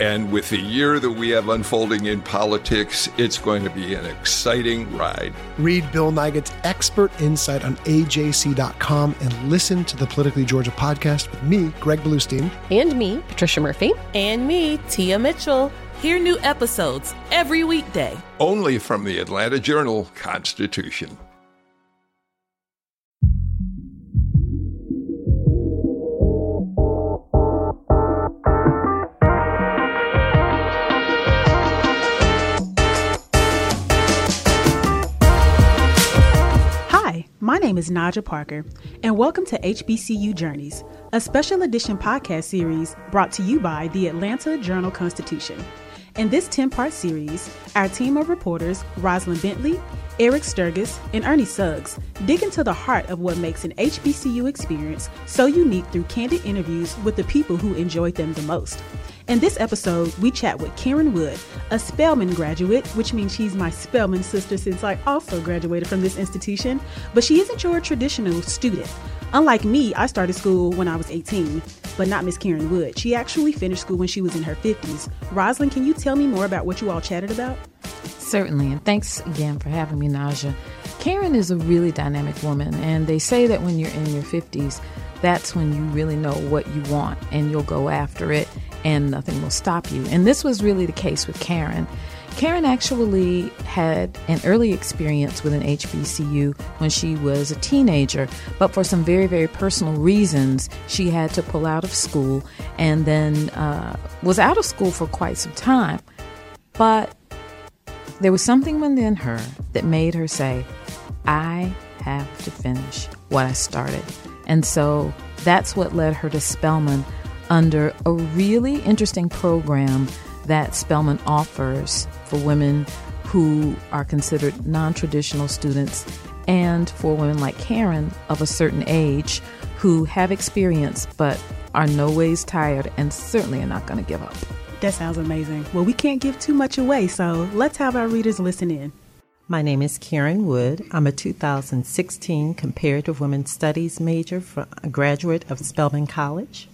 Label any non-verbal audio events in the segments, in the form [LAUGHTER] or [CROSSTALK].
and with the year that we have unfolding in politics, it's going to be an exciting ride. Read Bill Nigut's expert insight on AJC.com and listen to the Politically Georgia podcast with me, Greg Bluestein. And me, Patricia Murphy. And me, Tia Mitchell. Hear new episodes every weekday. Only from the Atlanta Journal Constitution. My name is Najja Parker, and welcome to HBCU Journeys, a special edition podcast series brought to you by the Atlanta Journal Constitution. In this 10 part series, our team of reporters, Rosalind Bentley, Eric Sturgis, and Ernie Suggs, dig into the heart of what makes an HBCU experience so unique through candid interviews with the people who enjoyed them the most. In this episode, we chat with Karen Wood, a Spelman graduate, which means she's my Spelman sister since I also graduated from this institution, but she isn't your traditional student. Unlike me, I started school when I was 18, but not Miss Karen Wood. She actually finished school when she was in her 50s. Rosalind, can you tell me more about what you all chatted about? Certainly, and thanks again for having me, Najja. Karen is a really dynamic woman, and they say that when you're in your 50s, that's when you really know what you want and you'll go after it and nothing will stop you. And this was really the case with Karen. Karen actually had an early experience with an HBCU when she was a teenager, but for some very, very personal reasons, she had to pull out of school and then uh, was out of school for quite some time. But there was something within her that made her say, I have to finish what I started. And so that's what led her to Spelman under a really interesting program that Spelman offers for women who are considered non traditional students and for women like Karen of a certain age who have experience but are no ways tired and certainly are not going to give up. That sounds amazing. Well, we can't give too much away, so let's have our readers listen in. My name is Karen Wood. I'm a 2016 Comparative Women's Studies major, from, a graduate of Spelman College.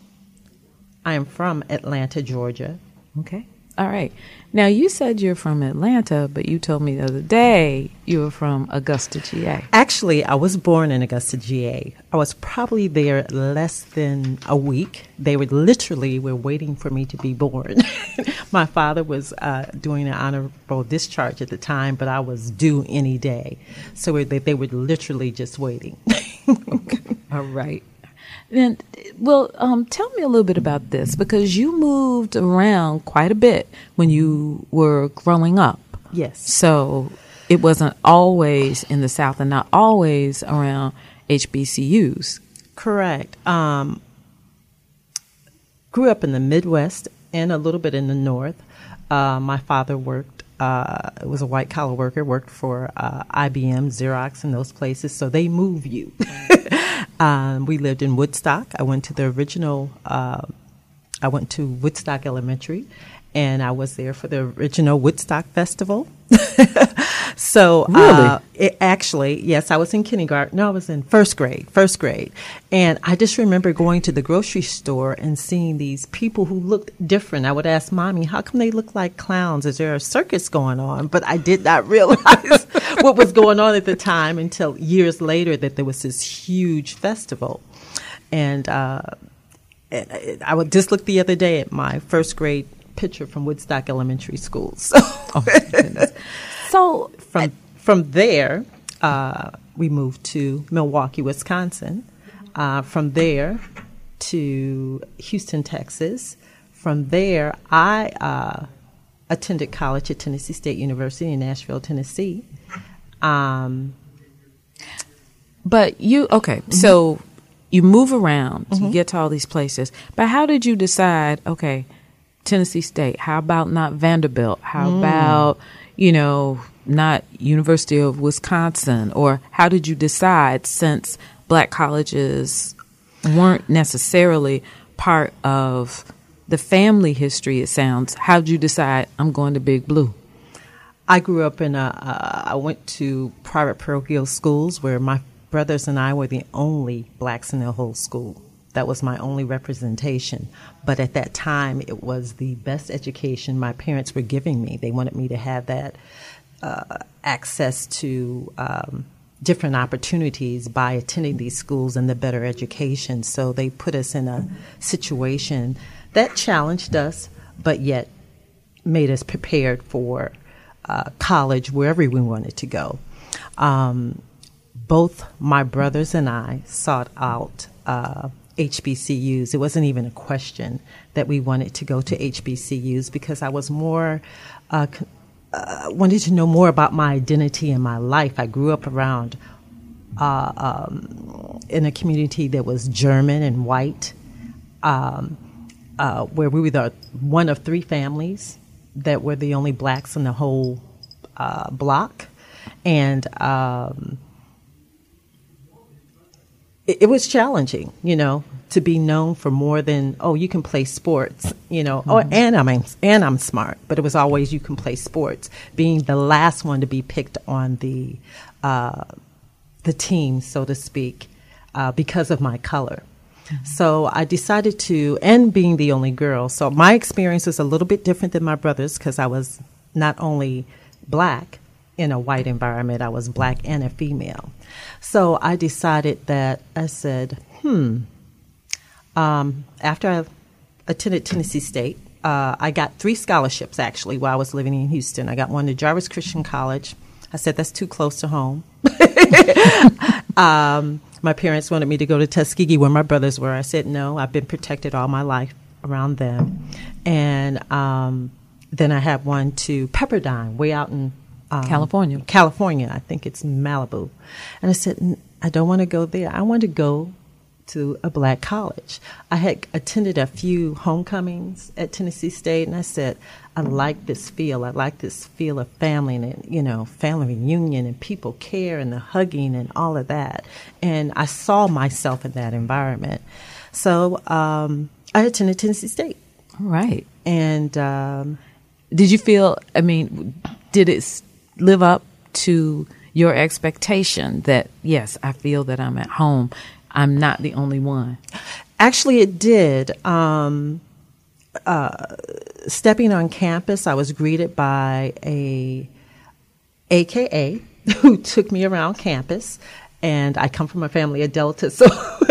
I am from Atlanta, Georgia. Okay. All right. Now, you said you're from Atlanta, but you told me the other day you were from Augusta, GA. Actually, I was born in Augusta, GA. I was probably there less than a week. They were literally were waiting for me to be born. [LAUGHS] My father was uh, doing an honorable discharge at the time, but I was due any day. So they, they were literally just waiting. okay. [LAUGHS] All right. And well, um, tell me a little bit about this because you moved around quite a bit when you were growing up. Yes. So it wasn't always in the South and not always around HBCUs. Correct. Um, grew up in the Midwest and a little bit in the North. Uh, my father worked uh, was a white collar worker, worked for uh, IBM, Xerox, and those places. So they move you. [LAUGHS] um, we lived in Woodstock. I went to the original. Uh, I went to Woodstock Elementary, and I was there for the original Woodstock Festival. [LAUGHS] so, uh, really? uh, it actually, yes, I was in kindergarten. No, I was in first grade, first grade. And I just remember going to the grocery store and seeing these people who looked different. I would ask mommy, how come they look like clowns? Is there a circus going on? But I did not [LAUGHS] realize what was going on at the time until years later that there was this huge festival. And, uh, I would just look the other day at my first grade picture from Woodstock Elementary School. [LAUGHS] So, oh, [LAUGHS] so from from there, uh, we moved to Milwaukee, Wisconsin. Uh, from there to Houston, Texas. From there, I uh, attended college at Tennessee State University in Nashville, Tennessee. Um, but you okay? Mm-hmm. So you move around, mm-hmm. you get to all these places. But how did you decide? Okay, Tennessee State? How about not Vanderbilt? How mm. about, you know, not University of Wisconsin? Or how did you decide since black colleges weren't necessarily part of the family history, it sounds. How'd you decide I'm going to Big Blue? I grew up in a. Uh, I went to private parochial schools where my brothers and I were the only blacks in the whole school. That was my only representation. But at that time, it was the best education my parents were giving me. They wanted me to have that uh, access to um, different opportunities by attending these schools and the better education. So they put us in a situation that challenged us, but yet made us prepared for uh, college wherever we wanted to go. Um, both my brothers and I sought out uh, HBCUs. It wasn't even a question that we wanted to go to HBCUs because I was more uh, uh, wanted to know more about my identity and my life. I grew up around uh, um, in a community that was German and white, um, uh, where we were the one of three families that were the only blacks in the whole uh, block, and um, it, it, was challenging, you know, to be known for more than oh, you can play sports, you know, oh, mm-hmm. oh, and I'm and I'm smart, but it was always you can play sports. Being the last one to be picked on the uh, the team, so to speak, uh, because of my color. Mm-hmm. So I decided to, and being the only girl, so my experience was a little bit different than my brothers because I was not only black in a white environment, I was black and a female. So I decided that I said, hmm, um, after I attended Tennessee State, uh, I got three scholarships actually while I was living in Houston. I got one to Jarvis Christian College. I said that's too close to home. [LAUGHS] um, my parents wanted me to go to Tuskegee where my brothers were. I said no. I've been protected all my life around them, and um, then I had one to Pepperdine, way out in um, California. California, I think it's Malibu. And I said, I don't want to go there. I want to go to a black college. I had attended a few homecomings at Tennessee State, and I said, I like this feel. I like this feel of family and you know, family reunion and people care and the hugging and all of that. And I saw myself in that environment. So um, I attended Tennessee State. All right. And um, did you feel? I mean, did it live up to your expectation that yes, I feel that I'm at home. I'm not the only one. Actually, it did. Um, uh, stepping on campus, I was greeted by a AKA [LAUGHS] who took me around campus, and I come from a family of Delta, so [LAUGHS]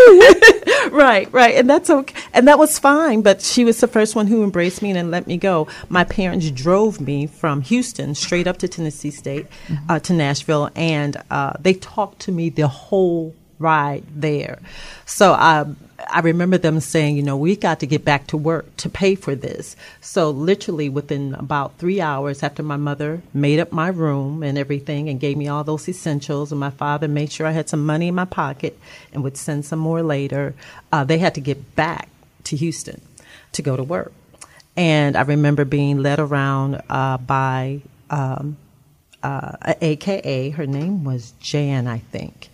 [LAUGHS] right, right, and that's okay, and that was fine. But she was the first one who embraced me and let me go. My parents drove me from Houston straight up to Tennessee State, mm-hmm. uh, to Nashville, and uh, they talked to me the whole ride there. So I um, I remember them saying, you know, we got to get back to work to pay for this. So literally within about three hours after my mother made up my room and everything and gave me all those essentials, and my father made sure I had some money in my pocket and would send some more later, uh, they had to get back to Houston to go to work. And I remember being led around uh, by um, uh, AKA, her name was Jan, I think,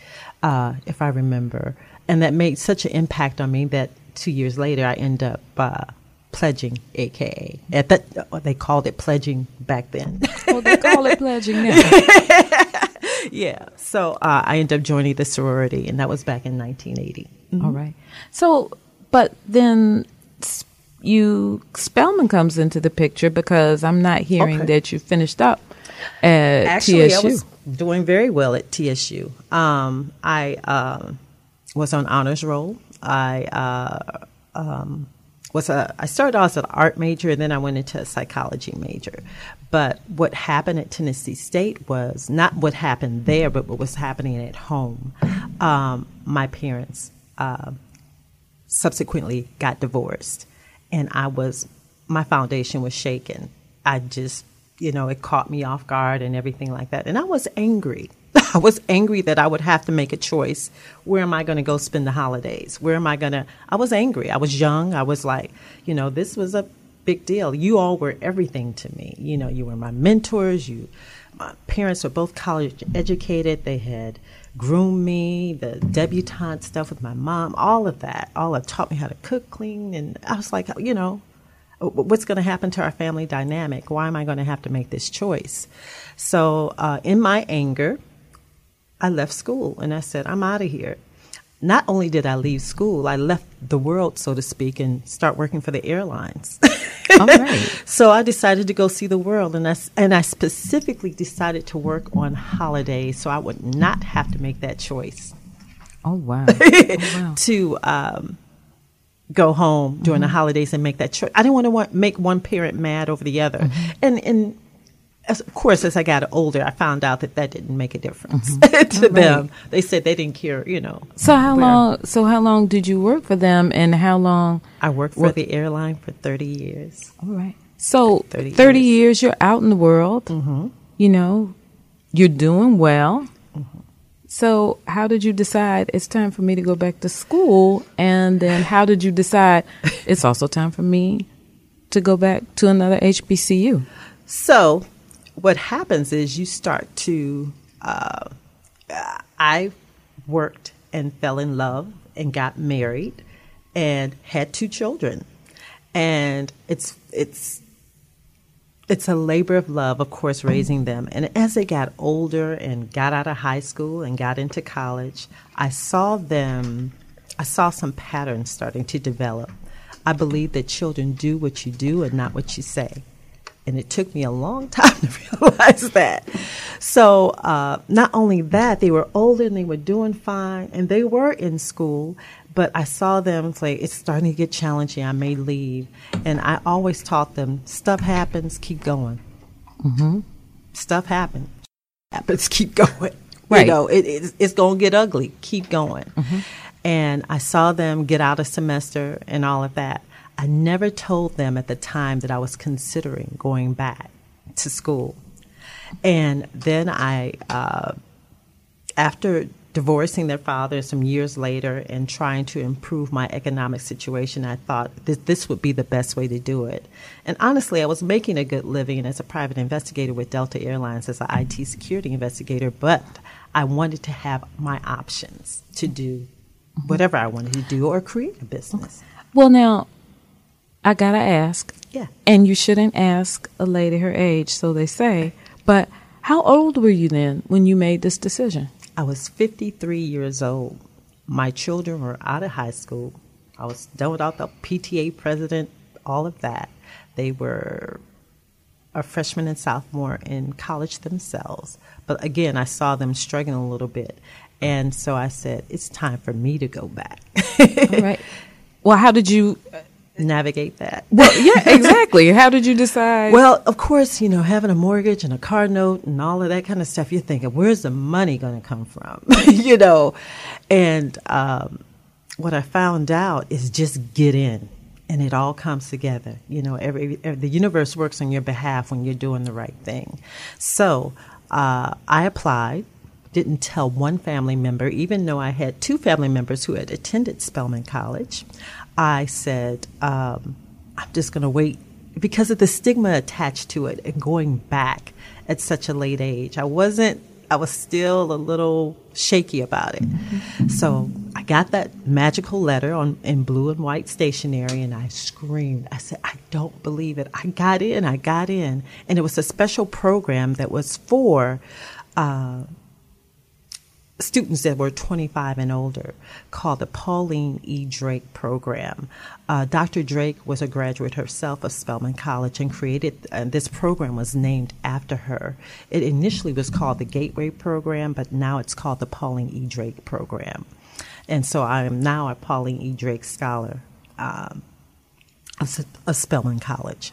uh, if I remember and that made such an impact on me that two years later I end up uh, pledging, aka at that they called it pledging back then. [LAUGHS] well, they call it pledging now. [LAUGHS] yeah, so uh, I end up joining the sorority, and that was back in 1980. Mm-hmm. All right. So, but then you Spelman comes into the picture because I'm not hearing okay. that you finished up at Actually, TSU. I was doing very well at TSU. Um, I. Um, was on honors roll. I uh, um, was a I started off as an art major and then I went into a psychology major. But what happened at Tennessee State was not what happened there, but what was happening at home. Um, my parents uh, subsequently got divorced, and I was my foundation was shaken. I just you know it caught me off guard and everything like that, and I was angry. [LAUGHS] I was angry that I would have to make a choice. Where am I going to go spend the holidays? Where am I going to? I was angry. I was young. I was like, you know, this was a big deal. You all were everything to me. You know, you were my mentors. You, my parents were both college educated. They had groomed me, the debutante stuff with my mom, all of that, all of taught me how to cook, clean, and I was like, you know, what's going to happen to our family dynamic? Why am I going to have to make this choice? So, uh, in my anger, I left school and I said, I'm out of here. Not only did I leave school, I left the world, so to speak, and start working for the airlines. All right. [LAUGHS] so I decided to go see the world, and I, and I specifically decided to work on holidays so I would not have to make that choice. Oh, wow. [LAUGHS] oh, wow. to um, go home during mm-hmm. the holidays and make that choice. I didn't want to want, make one parent mad over the other. Mm-hmm. And, and as, of course, as I got older, I found out that that didn't make a difference mm-hmm. [LAUGHS] to right. them. They said they didn't care, you know. So how where. long? So how long did you work for them, and how long? I worked for the airline for thirty years. All right. So 30, 30 years. years. you're out in the world. Mm-hmm. You know, you're doing well. So how did you decide it's time for me to go back to school? And then how did you decide [LAUGHS] it's also time for me to go back to another HBCU? So what happens is you start to. Uh, I worked and fell in love and got married and had two children, and it's it's it's a labor of love, of course, raising them. And as they got older and got out of high school and got into college, I saw them. I saw some patterns starting to develop. I believe that children do what you do and not what you say and it took me a long [LAUGHS] time to realize that. So, uh, not only that, they were older and they were doing fine, and they were in school, but I saw them say, It's starting to get challenging, I may leave. And I always taught them stuff happens, keep going. Mm-hmm. Stuff happens, happens, [LAUGHS] keep going. Right. You know, it, it's, it's going to get ugly, keep going. Mm-hmm. And I saw them get out a semester and all of that. I never told them at the time that I was considering going back to school. And then I, uh, after divorcing their father some years later and trying to improve my economic situation, I thought that this would be the best way to do it. And honestly, I was making a good living as a private investigator with Delta Airlines as an IT security investigator, but I wanted to have my options to do whatever I wanted to do or create a business. Well, now, I gotta ask. Yeah. And you shouldn't ask a lady her age, so they say. But how old were you then when you made this decision? I was 53 years old. My children were out of high school. I was done without the PTA president, all of that. They were a freshman and sophomore in college themselves. But again, I saw them struggling a little bit. And so I said, it's time for me to go back. [LAUGHS] all right. Well, how did you navigate that. Well, yeah, [LAUGHS] exactly. How did you decide? Well, of course, you know, having a mortgage and a car note and all of that kind of stuff, you're thinking, where's the money going to come from? [LAUGHS] you know, and um, what I found out is just get in. And it all comes together. You know, every, every the universe works on your behalf when you're doing the right thing. So uh, I applied didn't tell one family member, even though I had two family members who had attended Spelman College. I said, um, I'm just going to wait because of the stigma attached to it and going back at such a late age. I wasn't, I was still a little shaky about it. So I got that magical letter on in blue and white stationery and I screamed. I said, I don't believe it. I got in, I got in. And it was a special program that was for, uh, students that were 25 and older called the Pauline E. Drake Program. Uh, Dr. Drake was a graduate herself of Spelman College and created, uh, this program was named after her. It initially was called the Gateway Program, but now it's called the Pauline E. Drake Program. And so I am now a Pauline E. Drake Scholar um, of Spelman College.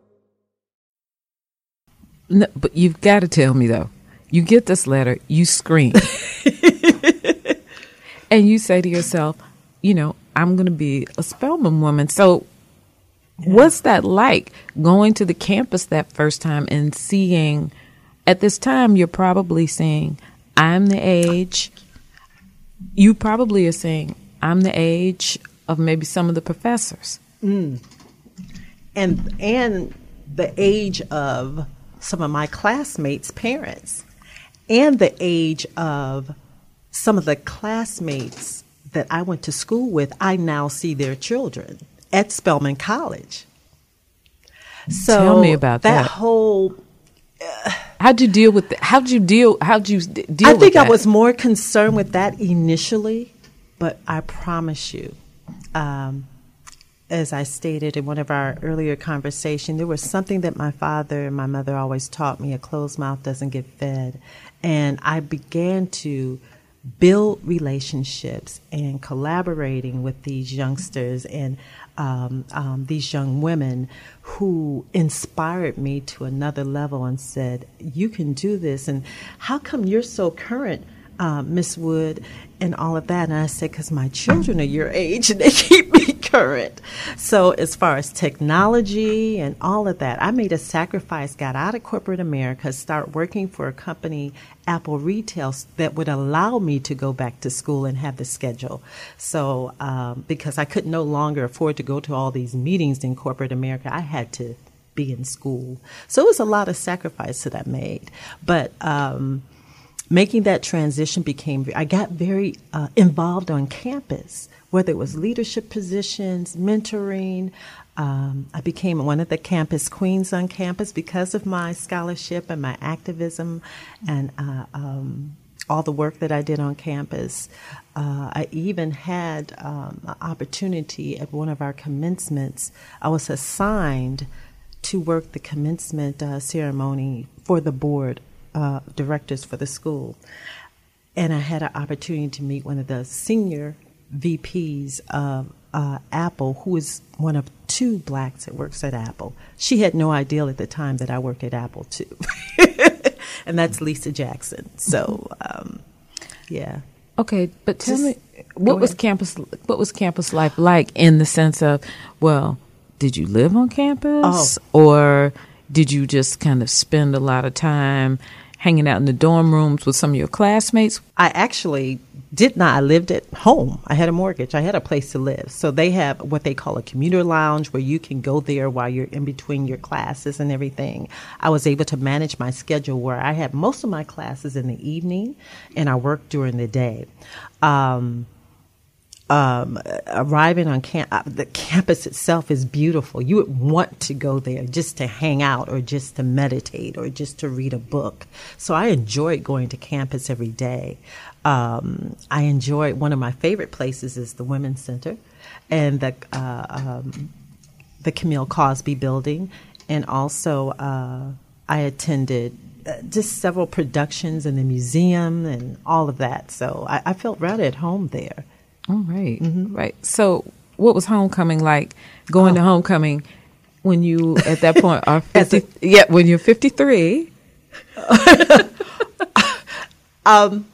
No, but you've got to tell me though. You get this letter, you scream. [LAUGHS] and you say to yourself, you know, I'm going to be a Spelman woman. So, what's that like going to the campus that first time and seeing? At this time, you're probably saying, "I'm the age." You probably are saying, "I'm the age of maybe some of the professors." Mm. And and the age of some of my classmates' parents, and the age of some of the classmates that I went to school with, I now see their children at Spelman College. So Tell me about that. That whole. Uh, how'd you deal with? The, how'd you deal? How'd you deal? I think I was more concerned with that initially, but I promise you, um, as I stated in one of our earlier conversation, there was something that my father and my mother always taught me: a closed mouth doesn't get fed, and I began to build relationships and collaborating with these youngsters and um, um, these young women who inspired me to another level and said, You can do this. And how come you're so current? uh, Miss Wood and all of that. And I said, because my children are your age and they keep me current. So, as far as technology and all of that, I made a sacrifice, got out of corporate America, start working for a company, Apple Retail, that would allow me to go back to school and have the schedule. So, um, because I could no longer afford to go to all these meetings in corporate America, I had to be in school. So, it was a lot of sacrifice that I made. But, um, making that transition became, I got very uh, involved on campus, whether it was leadership positions, mentoring. Um, I became one of the campus queens on campus because of my scholarship and my activism and uh, um, all the work that I did on campus. Uh, I even had um, an opportunity at one of our commencements. I was assigned to work the commencement uh, ceremony for the board uh, directors for the school. And I had an opportunity to meet one of the senior VPs of uh, Apple, who is one of two blacks that works at Apple. She had no idea at the time that I worked at Apple too, [LAUGHS] and that's Lisa Jackson. So, um, yeah. Okay, but tell Just, me, what was campus? What was campus life like in the sense of, well, did you live on campus, oh. or did you just kind of spend a lot of time hanging out in the dorm rooms with some of your classmates? I actually did not. I lived at home. I had a mortgage. I had a place to live. So they have what they call a commuter lounge where you can go there while you're in between your classes and everything. I was able to manage my schedule where I had most of my classes in the evening and I worked during the day. Um, um, arriving on camp, uh, the campus itself is beautiful. You would want to go there just to hang out or just to meditate or just to read a book. So I enjoyed going to campus every day. Um, I enjoy one of my favorite places is the Women's Center and the uh, um, the Camille Cosby Building, and also uh, I attended uh, just several productions in the museum and all of that. So I, I felt right at home there. All right. mm-hmm. right. So, what was homecoming like? Going oh. to homecoming when you at that point are [LAUGHS] fifty? yeah, when you're fifty three. [LAUGHS] um,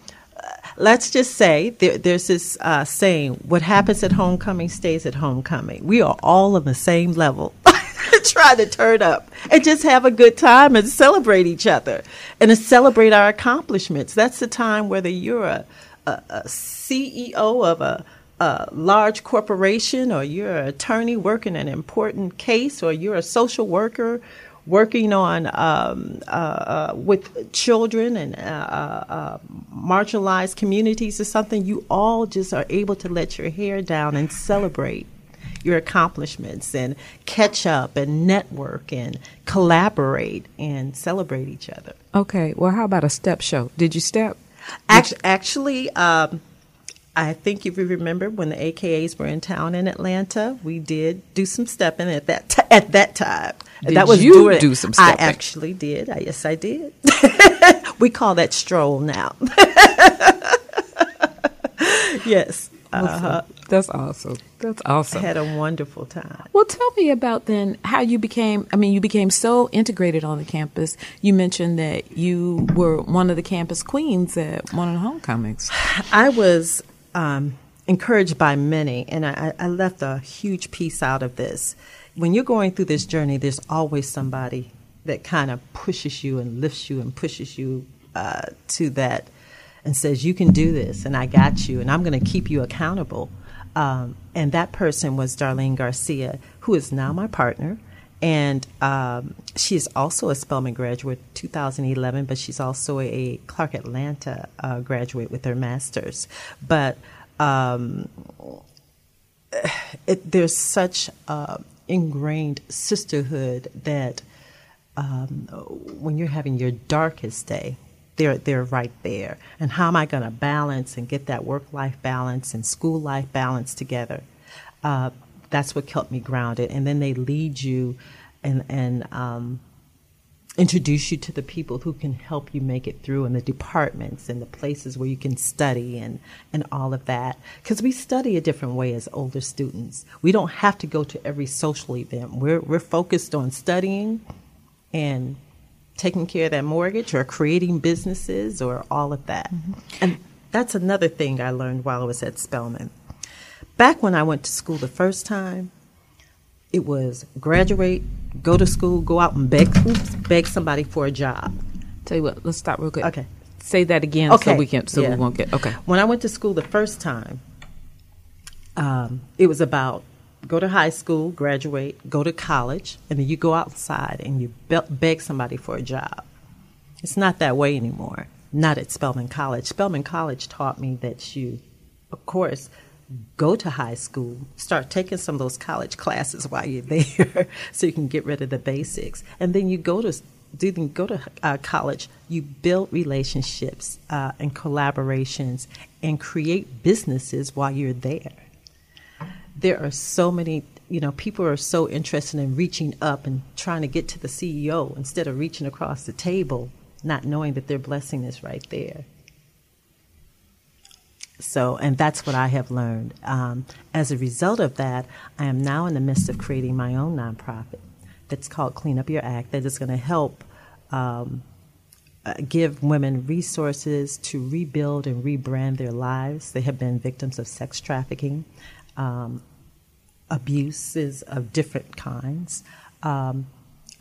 let's just say there, there's this uh, saying: "What happens at homecoming stays at homecoming." We are all on the same level. [LAUGHS] Try to turn up and just have a good time and celebrate each other and to celebrate our accomplishments. That's the time whether you're a a, a CEO of a, a large corporation, or you're an attorney working an important case, or you're a social worker working on um, uh, uh, with children and uh, uh, uh, marginalized communities or something, you all just are able to let your hair down and celebrate your accomplishments and catch up and network and collaborate and celebrate each other. Okay, well, how about a step show? Did you step? Actually, actually um, I think if you remember when the AKAs were in town in Atlanta, we did do some stepping at that t- at that time. Did that was you during, do some stepping? I actually did. I, yes, I did. [LAUGHS] we call that stroll now. [LAUGHS] yes. Uh-huh. That's awesome. That's awesome. I had a wonderful time. Well, tell me about then how you became. I mean, you became so integrated on the campus. You mentioned that you were one of the campus queens at one of the homecomings. I was um, encouraged by many, and I, I left a huge piece out of this. When you're going through this journey, there's always somebody that kind of pushes you and lifts you and pushes you uh, to that and says, You can do this, and I got you, and I'm going to keep you accountable. Um, and that person was Darlene Garcia, who is now my partner. And um, she is also a Spelman graduate, 2011, but she's also a Clark Atlanta uh, graduate with her master's. But um, [SIGHS] it, there's such uh, ingrained sisterhood that um, when you're having your darkest day, they're they're right there. And how am I going to balance and get that work life balance and school life balance together? Uh, that's what kept me grounded. And then they lead you and and um, introduce you to the people who can help you make it through, and the departments and the places where you can study and and all of that. Because we study a different way as older students. We don't have to go to every social event. We're we're focused on studying and taking care of that mortgage or creating businesses or all of that. Mm-hmm. And that's another thing I learned while I was at Spelman. Back when I went to school the first time, it was graduate, go to school, go out and beg, oops, beg somebody for a job. Tell you what, let's stop real quick. Okay. Say that again okay. so we can so yeah. we won't get okay. When I went to school the first time, um, it was about go to high school, graduate, go to college, and then you go outside and you be- beg somebody for a job. It's not that way anymore. Not at Spelman College. Spelman College taught me that you, of course, go to high school, start taking some of those college classes while you're [LAUGHS] there, so you can get rid of the basics, and then you go to didn't go to uh, college, you build relationships uh, and collaborations and create businesses while you're there there are so many you know people are so interested in reaching up and trying to get to the ceo instead of reaching across the table not knowing that their blessing is right there. So and that's what i have learned. Um, as a result of that i am now in the midst of creating my own nonprofit that's called clean up your act that is going to help um, uh, give women resources to rebuild and rebrand their lives. They have been victims of sex trafficking um, abuses of different kinds. Um,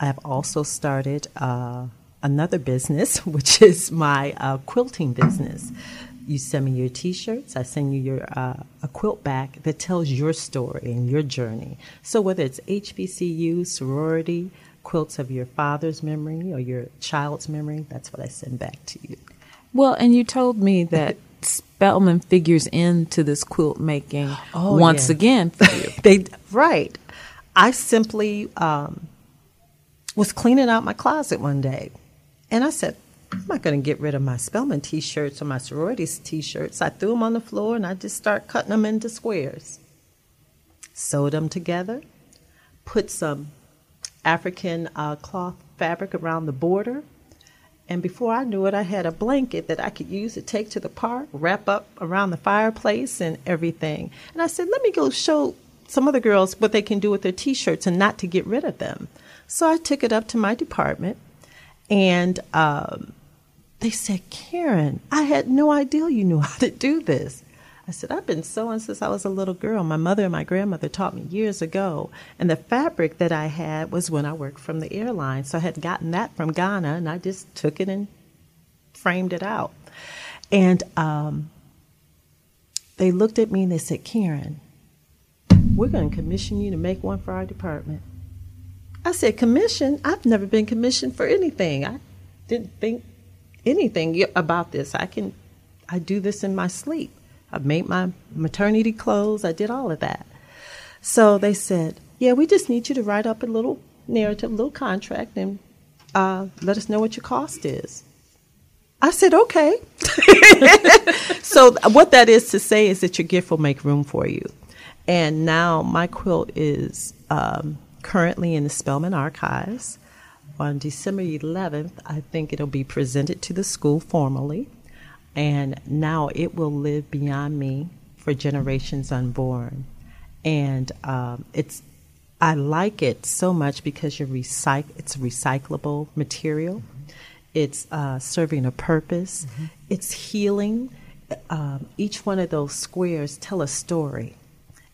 I have also started uh, another business, [LAUGHS] which is my uh, quilting business. You send me your T-shirts. I send you your uh, a quilt back that tells your story and your journey. So whether it's HBCU, sorority, quilts of your father's memory or your child's memory, that's what I send back to you. Well, and you told me that Spelman figures into this quilt making oh, once yeah. again [LAUGHS] they right. I simply um, was cleaning out my closet one day, and I said, "I'm not going to get rid of my Spelman T-shirts or my sororities T-shirts." I threw them on the floor, and I just start cutting them into squares. Sewed them together, put some African uh, cloth fabric around the border and before I knew it, I had a blanket that I could use to take to the park, wrap up around the fireplace and everything. And I said, let me go show some other girls what they can do with their t shirts and not to get rid of them. So I took it up to my department and um, they said, Karen, I had no idea you knew how to do this. I said, I've been sewing since I was a little girl. My mother and my grandmother taught me years ago. And the fabric that I had was when I worked from the airline. So I had gotten that from Ghana and I just took it and framed it out. And um, they looked at me and they said, Karen, we're going to commission you to make one for our department. I said, Commission? I've never been commissioned for anything. I didn't think anything about this. I can, I do this in my sleep. I made my maternity clothes. I did all of that. So they said, "Yeah, we just need you to write up a little narrative, a little contract, and uh, let us know what your cost is." I said, "Okay." [LAUGHS] so what that is to say is that your gift will make room for you. And now my quilt is um, currently in the Spelman Archives. On December 11th, I think it'll be presented to the school formally and now it will live beyond me for generations unborn, and um, it's I like it so much because you're recyc- it's recyclable material. Mm-hmm. It's uh, serving a purpose. Mm-hmm. It's healing. Um, each one of those squares tell a story.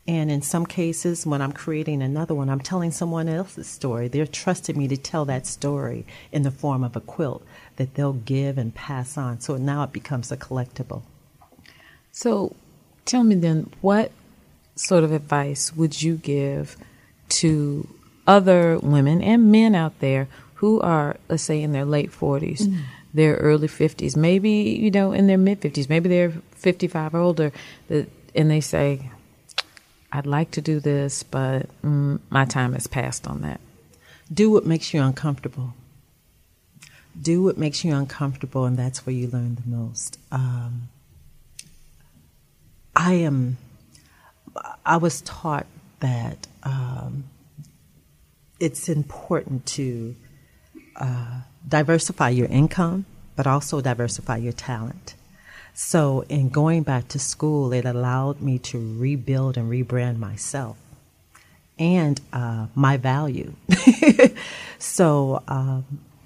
And in some cases, when I'm creating another one, I'm telling someone else's story. They're trusting me to tell that story in the form of a quilt that they'll give and pass on. So now it becomes a collectible. So tell me then, what sort of advice would you give to other women and men out there who are, let's say, in their late 40s, mm. their early 50s, maybe, you know, in their mid 50s, maybe they're 55 or older, and they say, I'd like to do this, but mm, my time has passed on that. Do what makes you uncomfortable. Do what makes you uncomfortable, and that's where you learn the most. Um, I am. I was taught that um, it's important to uh, diversify your income, but also diversify your talent. So, in going back to school, it allowed me to rebuild and rebrand myself and uh, my value. [LAUGHS] so, um,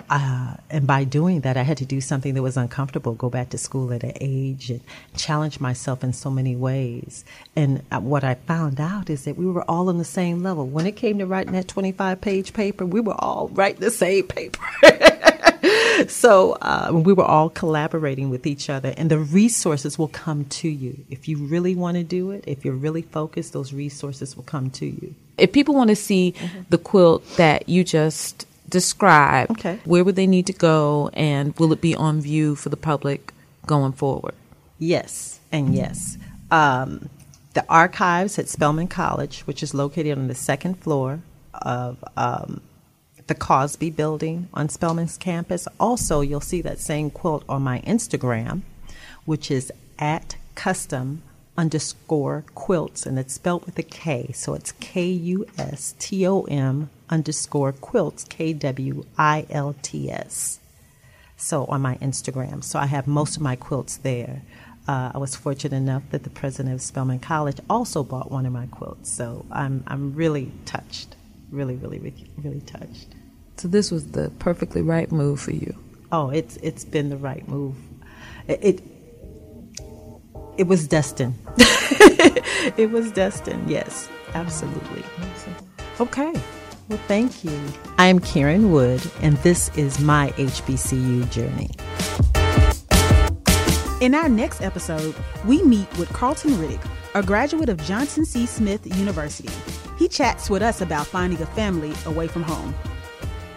uh, and by doing that, I had to do something that was uncomfortable, go back to school at an age and challenge myself in so many ways. And uh, what I found out is that we were all on the same level. When it came to writing that 25 page paper, we were all writing the same paper. [LAUGHS] so uh, we were all collaborating with each other, and the resources will come to you. If you really want to do it, if you're really focused, those resources will come to you. If people want to see mm-hmm. the quilt that you just described, okay. where would they need to go, and will it be on view for the public going forward? Yes, and yes. Um, the archives at Spelman College, which is located on the second floor of um, the Cosby building on Spelman's campus. Also, you'll see that same quilt on my Instagram, which is at custom underscore quilts, and it's spelled with a K. So it's K U S T O M underscore quilts, K W I L T S. So on my Instagram. So I have most of my quilts there. Uh, I was fortunate enough that the president of Spelman College also bought one of my quilts. So I'm, I'm really touched, really, really, really, really touched. So this was the perfectly right move for you. Oh, it's it's been the right move. It it, it was destined. [LAUGHS] it was destined. Yes, absolutely. Okay. Well, thank you. I am Karen Wood, and this is my HBCU journey. In our next episode, we meet with Carlton Riddick, a graduate of Johnson C. Smith University. He chats with us about finding a family away from home.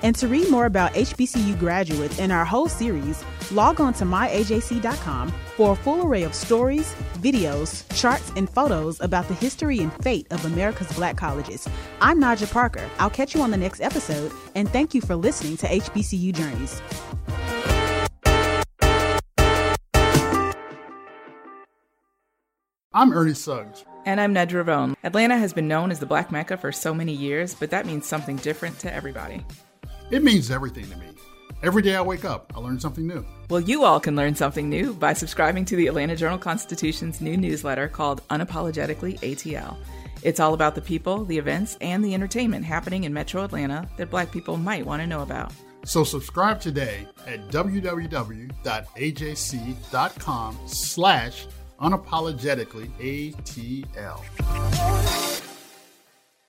And to read more about HBCU graduates and our whole series, log on to myajc.com for a full array of stories, videos, charts, and photos about the history and fate of America's black colleges. I'm Najja Parker. I'll catch you on the next episode, and thank you for listening to HBCU Journeys. I'm Ernie Suggs. And I'm Nedra Rhone. Atlanta has been known as the Black Mecca for so many years, but that means something different to everybody. It means everything to me. Every day I wake up, I learn something new. Well, you all can learn something new by subscribing to the Atlanta Journal Constitution's new newsletter called Unapologetically ATL. It's all about the people, the events, and the entertainment happening in metro Atlanta that black people might want to know about. So subscribe today at www.ajc.com slash unapologetically ATL.